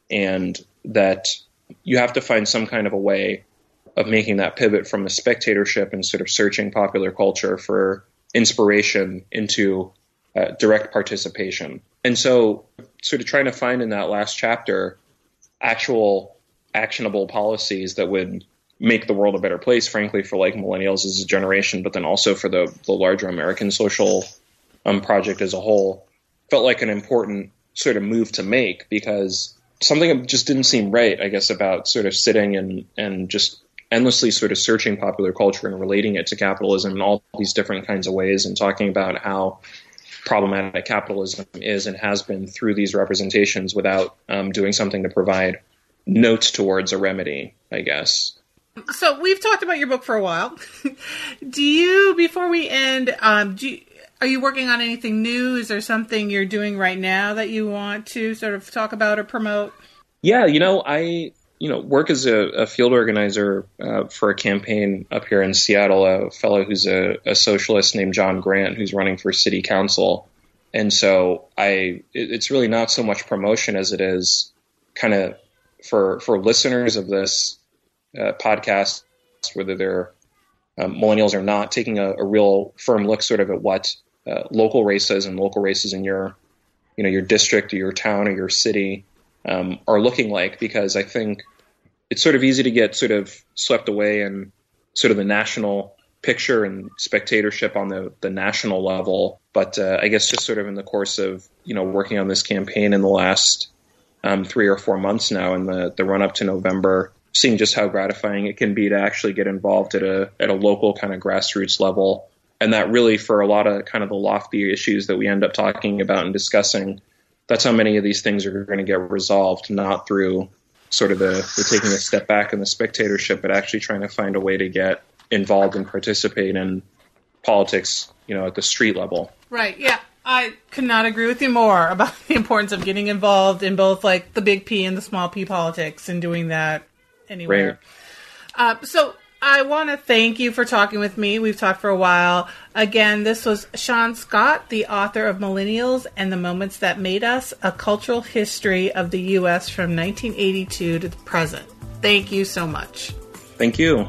Speaker 2: And that you have to find some kind of a way of making that pivot from a spectatorship and sort of searching popular culture for inspiration into uh, direct participation. And so, sort of trying to find in that last chapter actual actionable policies that would make the world a better place, frankly, for like millennials as a generation, but then also for the, the larger American social um, project as a whole, felt like an important sort of move to make because something just didn't seem right, I guess, about sort of sitting and and just endlessly sort of searching popular culture and relating it to capitalism in all these different kinds of ways and talking about how problematic capitalism is and has been through these representations without um, doing something to provide notes towards a remedy, I guess.
Speaker 1: So we've talked about your book for a while. do you, before we end, um, do you, are you working on anything new? Is there something you're doing right now that you want to sort of talk about or promote?
Speaker 2: Yeah, you know, I you know work as a, a field organizer uh, for a campaign up here in Seattle. A fellow who's a, a, socialist named Jon Grant, who's running for city council, and so I it's really not so much promotion as it is kind of for for listeners of this uh, podcast, whether they're um, millennials or not, taking a, a, real firm look sort of at what uh, local races and local races in your you know your district or your town or your city um, are looking like because I think it's sort of easy to get sort of swept away in sort of the national picture and spectatorship on the, the national level. But uh, I guess just sort of in the course of you know working on this campaign in the last um, three or four months now, in the the run up to November, seeing just how gratifying it can be to actually get involved at a at a local kind of grassroots level and that really for a lot of kind of the lofty issues that we end up talking about and discussing that's how many of these things are going to get resolved not through sort of the, the taking a step back in the spectatorship but actually trying to find a way to get involved and participate in politics you know at the street level
Speaker 1: right yeah I could not agree with you more about the importance of getting involved in both like the big P and the small P politics and doing that anywhere. Right. Uh, so I want to thank you for talking with me. We've talked for a while. Again, this was Shaun Scott, the author of Millennials and the Moments That Made Us, a cultural history of the U.S. from 1982 to the present. Thank you so much.
Speaker 2: Thank you.